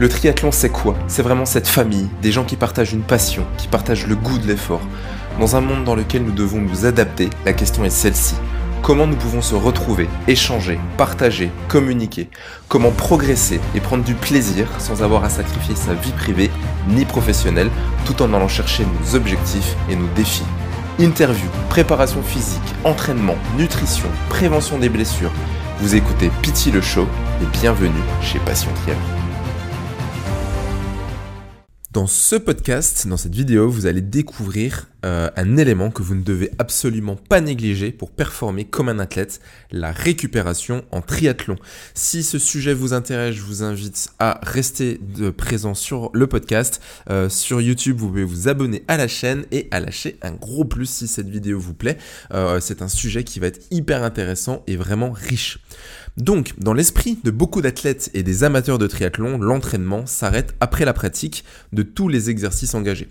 Le triathlon, c'est quoi? C'est vraiment cette famille, des gens qui partagent une passion, qui partagent le goût de l'effort. Dans un monde dans lequel nous devons nous adapter, la question est celle-ci. Comment nous pouvons se retrouver, échanger, partager, communiquer? Comment progresser et prendre du plaisir sans avoir à sacrifier sa vie privée ni professionnelle tout en allant chercher nos objectifs et nos défis? Interview, préparation physique, entraînement, nutrition, prévention des blessures. Vous écoutez Pity le Show et bienvenue chez Passion Triathlon. Dans ce podcast, dans cette vidéo, vous allez découvrir euh, un élément que vous ne devez absolument pas négliger pour performer comme un athlète, la récupération en triathlon. Si ce sujet vous intéresse, je vous invite à rester présent sur le podcast. Euh, sur YouTube, vous pouvez vous abonner à la chaîne et à lâcher un gros plus si cette vidéo vous plaît. Euh, c'est un sujet qui va être hyper intéressant et vraiment riche. Donc, dans l'esprit de beaucoup d'athlètes et des amateurs de triathlon, l'entraînement s'arrête après la pratique de tous les exercices engagés.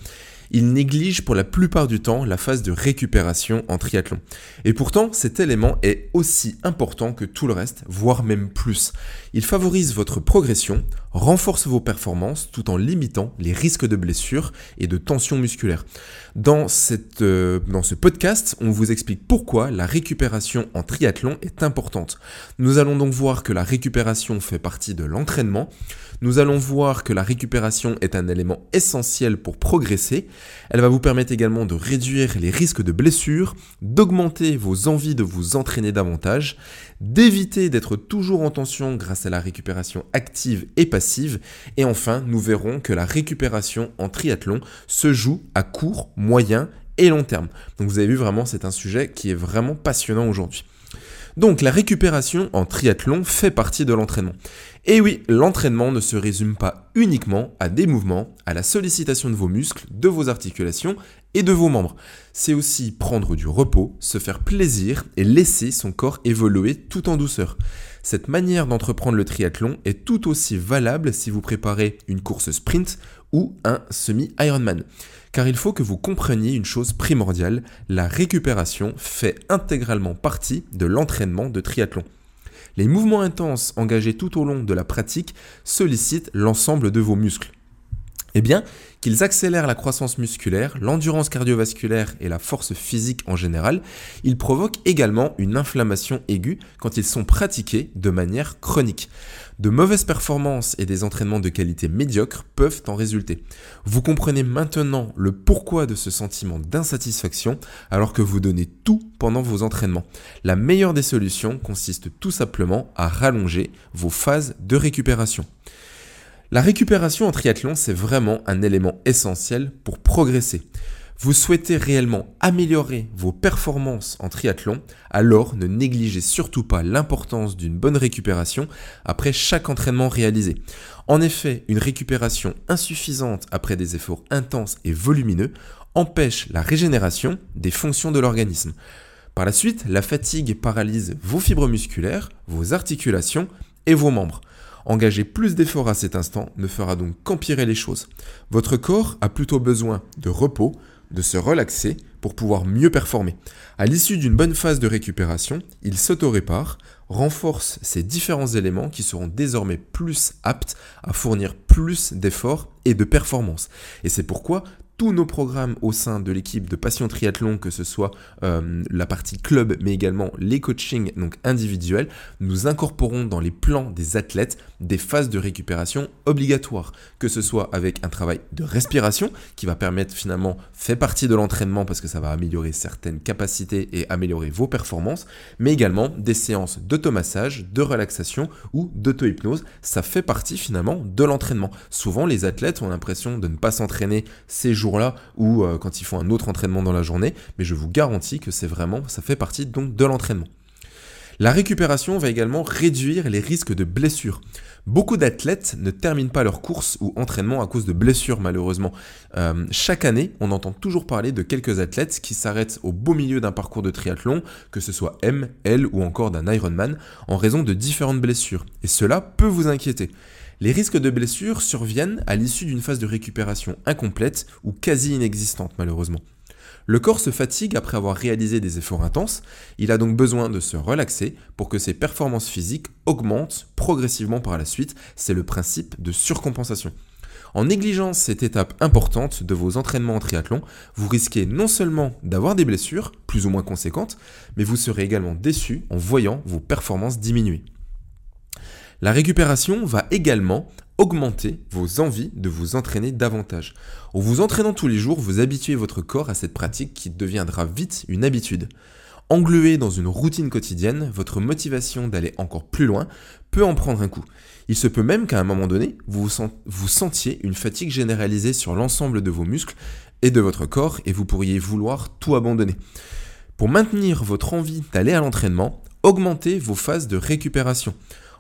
Ils négligent pour la plupart du temps la phase de récupération en triathlon. Et pourtant, cet élément est aussi important que tout le reste, voire même plus. Il favorise votre progression, renforce vos performances tout en limitant les risques de blessures et de tensions musculaires. Dans, euh, dans ce podcast, on vous explique pourquoi la récupération en triathlon est importante. Nous allons donc voir que la récupération fait partie de l'entraînement, nous allons voir que la récupération est un élément essentiel pour progresser. Elle va vous permettre également de réduire les risques de blessures, d'augmenter vos envies de vous entraîner davantage, d'éviter d'être toujours en tension grâce à la récupération active et passive. Et enfin, nous verrons que la récupération en triathlon se joue à court, moyen et long terme. Donc vous avez vu vraiment, c'est un sujet qui est vraiment passionnant aujourd'hui. Donc la récupération en triathlon fait partie de l'entraînement. Et oui, l'entraînement ne se résume pas uniquement à des mouvements, à la sollicitation de vos muscles, de vos articulations et de vos membres. C'est aussi prendre du repos, se faire plaisir et laisser son corps évoluer tout en douceur. Cette manière d'entreprendre le triathlon est tout aussi valable si vous préparez une course sprint ou un semi-Ironman. Car il faut que vous compreniez une chose primordiale, la récupération fait intégralement partie de l'entraînement de triathlon. Les mouvements intenses engagés tout au long de la pratique sollicitent l'ensemble de vos muscles. Eh bien, qu'ils accélèrent la croissance musculaire, l'endurance cardiovasculaire et la force physique en général, ils provoquent également une inflammation aiguë quand ils sont pratiqués de manière chronique. De mauvaises performances et des entraînements de qualité médiocre peuvent en résulter. Vous comprenez maintenant le pourquoi de ce sentiment d'insatisfaction alors que vous donnez tout pendant vos entraînements. La meilleure des solutions consiste tout simplement à rallonger vos phases de récupération. La récupération en triathlon, c'est vraiment un élément essentiel pour progresser. Vous souhaitez réellement améliorer vos performances en triathlon, alors ne négligez surtout pas l'importance d'une bonne récupération après chaque entraînement réalisé. En effet, une récupération insuffisante après des efforts intenses et volumineux empêche la régénération des fonctions de l'organisme. Par la suite, la fatigue paralyse vos fibres musculaires, vos articulations et vos membres. Engager plus d'efforts à cet instant ne fera donc qu'empirer les choses. Votre corps a plutôt besoin de repos, de se relaxer pour pouvoir mieux performer. À l'issue d'une bonne phase de récupération, il s'auto-répare, renforce ces différents éléments qui seront désormais plus aptes à fournir plus d'efforts et de performance. Et c'est pourquoi tous nos programmes au sein de l'équipe de Passion Triathlon, que ce soit euh, la partie club, mais également les coachings donc individuels, nous incorporons dans les plans des athlètes des phases de récupération obligatoires, que ce soit avec un travail de respiration qui va permettre finalement, fait partie de l'entraînement parce que ça va améliorer certaines capacités et améliorer vos performances, mais également des séances d'automassage, de relaxation ou d'auto-hypnose. Ça fait partie finalement de l'entraînement. Souvent, les athlètes ont l'impression de ne pas s'entraîner ces jours là ou euh, quand ils font un autre entraînement dans la journée, mais je vous garantis que c'est vraiment, ça fait partie donc de l'entraînement. La récupération va également réduire les risques de blessures. Beaucoup d'athlètes ne terminent pas leur course ou entraînement à cause de blessures malheureusement. Euh, chaque année, on entend toujours parler de quelques athlètes qui s'arrêtent au beau milieu d'un parcours de triathlon, que ce soit M, L ou encore d'un Ironman, en raison de différentes blessures. Et cela peut vous inquiéter. Les risques de blessure surviennent à l'issue d'une phase de récupération incomplète ou quasi inexistante malheureusement. Le corps se fatigue après avoir réalisé des efforts intenses, il a donc besoin de se relaxer pour que ses performances physiques augmentent progressivement par la suite, c'est le principe de surcompensation. En négligeant cette étape importante de vos entraînements en triathlon, vous risquez non seulement d'avoir des blessures, plus ou moins conséquentes, mais vous serez également déçu en voyant vos performances diminuer. La récupération va également augmenter vos envies de vous entraîner davantage. En vous entraînant tous les jours, vous habituez votre corps à cette pratique qui deviendra vite une habitude. Englué dans une routine quotidienne, votre motivation d'aller encore plus loin peut en prendre un coup. Il se peut même qu'à un moment donné, vous, vous sentiez une fatigue généralisée sur l'ensemble de vos muscles et de votre corps et vous pourriez vouloir tout abandonner. Pour maintenir votre envie d'aller à l'entraînement, augmentez vos phases de récupération.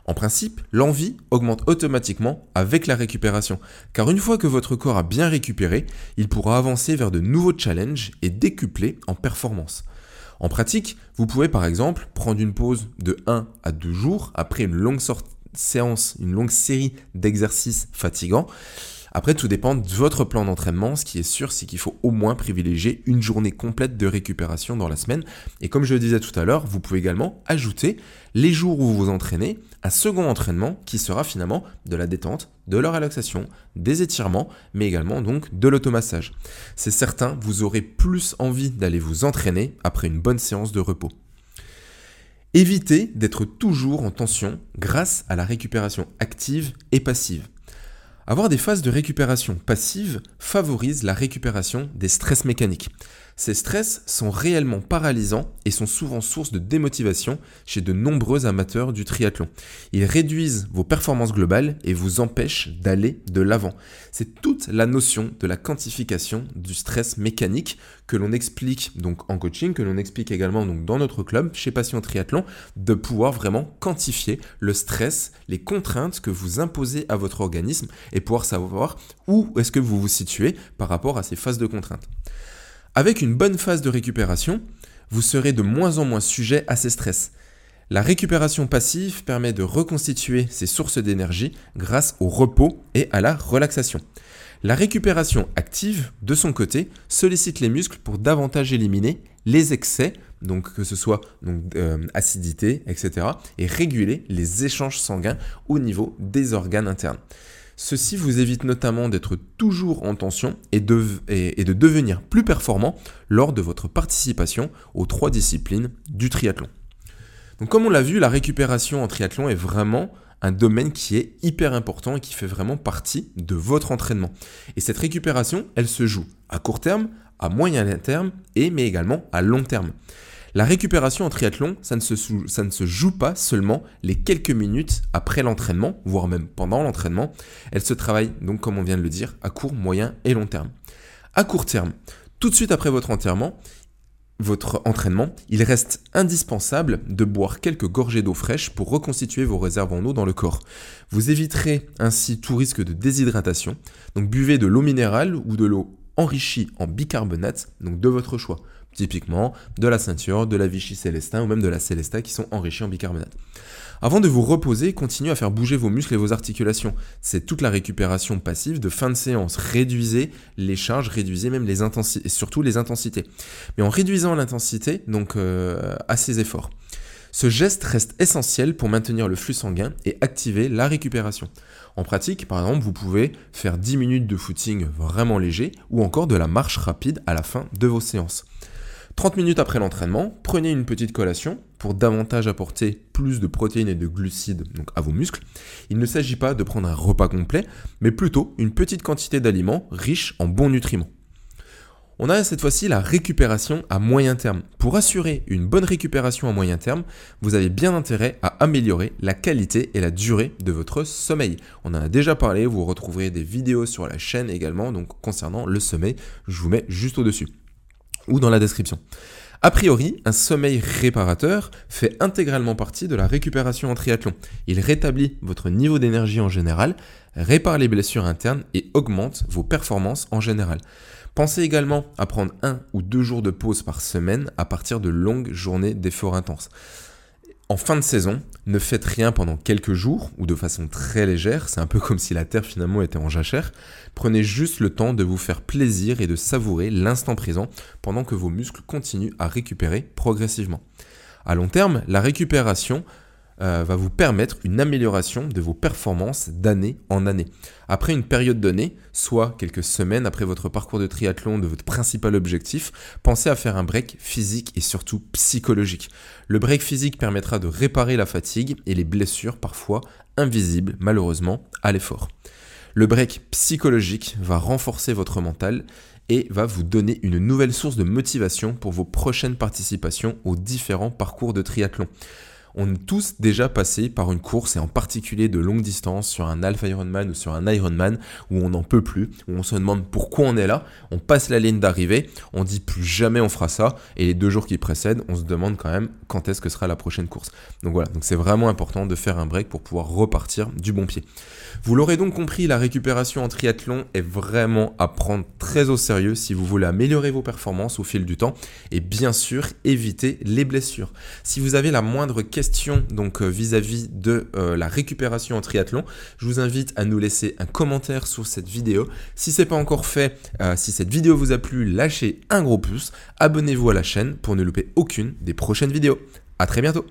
En principe, l'envie augmente automatiquement avec la récupération, car une fois que votre corps a bien récupéré, il pourra avancer vers de nouveaux challenges et décupler en performance. En pratique, vous pouvez par exemple prendre une pause de 1 à 2 jours après une longue séance, une longue série d'exercices fatigants. Après, tout dépend de votre plan d'entraînement. Ce qui est sûr, c'est qu'il faut au moins privilégier une journée complète de récupération dans la semaine. Et comme je le disais tout à l'heure, vous pouvez également ajouter les jours où vous vous entraînez un second entraînement qui sera finalement de la détente, de la relaxation, des étirements, mais également donc de l'automassage. C'est certain, vous aurez plus envie d'aller vous entraîner après une bonne séance de repos. Évitez d'être toujours en tension grâce à la récupération active et passive. Avoir des phases de récupération passive favorise la récupération des stress mécaniques. Ces stress sont réellement paralysants et sont souvent source de démotivation chez de nombreux amateurs du triathlon. Ils réduisent vos performances globales et vous empêchent d'aller de l'avant. C'est toute la notion de la quantification du stress mécanique que l'on explique donc en coaching, que l'on explique également dans notre club chez Passion Triathlon, de pouvoir vraiment quantifier le stress, les contraintes que vous imposez à votre organisme et pouvoir savoir où est-ce que vous vous situez par rapport à ces phases de contraintes. Avec une bonne phase de récupération, vous serez de moins en moins sujet à ces stress. La récupération passive permet de reconstituer ses sources d'énergie grâce au repos et à la relaxation. La récupération active, de son côté, sollicite les muscles pour davantage éliminer les excès, donc que ce soit euh, acidité, etc., et réguler les échanges sanguins au niveau des organes internes. Ceci vous évite notamment d'être toujours en tension et de, devenir plus performant lors de votre participation aux trois disciplines du triathlon. Donc comme on l'a vu, la récupération en triathlon est vraiment un domaine qui est hyper important et qui fait vraiment partie de votre entraînement. Et cette récupération, elle se joue à court terme, à moyen terme et mais également à long terme. La récupération en triathlon, ça ne, se, joue pas seulement les quelques minutes après l'entraînement, voire même pendant l'entraînement. Elle se travaille donc, comme on vient de le dire, à court, moyen et long terme. À court terme, tout de suite après votre votre entraînement, il reste indispensable de boire quelques gorgées d'eau fraîche pour reconstituer vos réserves en eau dans le corps. Vous éviterez ainsi tout risque de déshydratation. Donc buvez de l'eau minérale ou de l'eau enrichie en bicarbonate, donc de votre choix. Typiquement de la ceinture, de la Vichy Célestin ou même de la Célesta qui sont enrichis en bicarbonate. Avant de vous reposer, continuez à faire bouger vos muscles et vos articulations. C'est toute la récupération passive de fin de séance. Réduisez les charges, réduisez même les intensités, et surtout les intensités. Mais en réduisant l'intensité, donc euh, à ces efforts. Ce geste reste essentiel pour maintenir le flux sanguin et activer la récupération. En pratique, par exemple, vous pouvez faire 10 minutes de footing vraiment léger ou encore de la marche rapide à la fin de vos séances. 30 minutes après l'entraînement, prenez une petite collation pour davantage apporter plus de protéines et de glucides à vos muscles. Il ne s'agit pas de prendre un repas complet, mais plutôt une petite quantité d'aliments riches en bons nutriments. On a cette fois-ci la récupération à moyen terme. Pour assurer une bonne récupération à moyen terme, vous avez bien intérêt à améliorer la qualité et la durée de votre sommeil. On en a déjà parlé, vous retrouverez des vidéos sur la chaîne également donc concernant le sommeil, je vous mets juste au-dessus ou dans la description. A priori, un sommeil réparateur fait intégralement partie de la récupération en triathlon. Il rétablit votre niveau d'énergie en général, répare les blessures internes et augmente vos performances en général. Pensez également à prendre un ou deux jours de pause par semaine à partir de longues journées d'efforts intenses. En fin de saison, ne faites rien pendant quelques jours ou de façon très légère, c'est un peu comme si la Terre finalement était en jachère. Prenez juste le temps de vous faire plaisir et de savourer l'instant présent pendant que vos muscles continuent à récupérer progressivement. À long terme, la récupération euh, va vous permettre une amélioration de vos performances d'année en année. Après une période donnée, soit quelques semaines après votre parcours de triathlon de votre principal objectif, pensez à faire un break physique et surtout psychologique. Le break physique permettra de réparer la fatigue et les blessures parfois invisibles malheureusement à l'effort. Le break psychologique va renforcer votre mental et va vous donner une nouvelle source de motivation pour vos prochaines participations aux différents parcours de triathlon on est tous déjà passé par une course et en particulier de longue distance sur un Alpha Ironman ou sur un Ironman où on n'en peut plus, où on se demande pourquoi on est là, on passe la ligne d'arrivée, on dit plus jamais on fera ça et les deux jours qui précèdent, on se demande quand même quand est-ce que sera la prochaine course. Donc voilà, donc c'est vraiment important de faire un break pour pouvoir repartir du bon pied. Vous l'aurez donc compris, la récupération en triathlon est vraiment à prendre très au sérieux si vous voulez améliorer vos performances au fil du temps et bien sûr éviter les blessures. Si vous avez la moindre question donc euh, vis-à-vis de euh, la récupération en triathlon, je vous invite à nous laisser un commentaire sur cette vidéo. Si ce n'est pas encore fait, euh, si cette vidéo vous a plu, lâchez un gros pouce, abonnez-vous à la chaîne pour ne louper aucune des prochaines vidéos. A très bientôt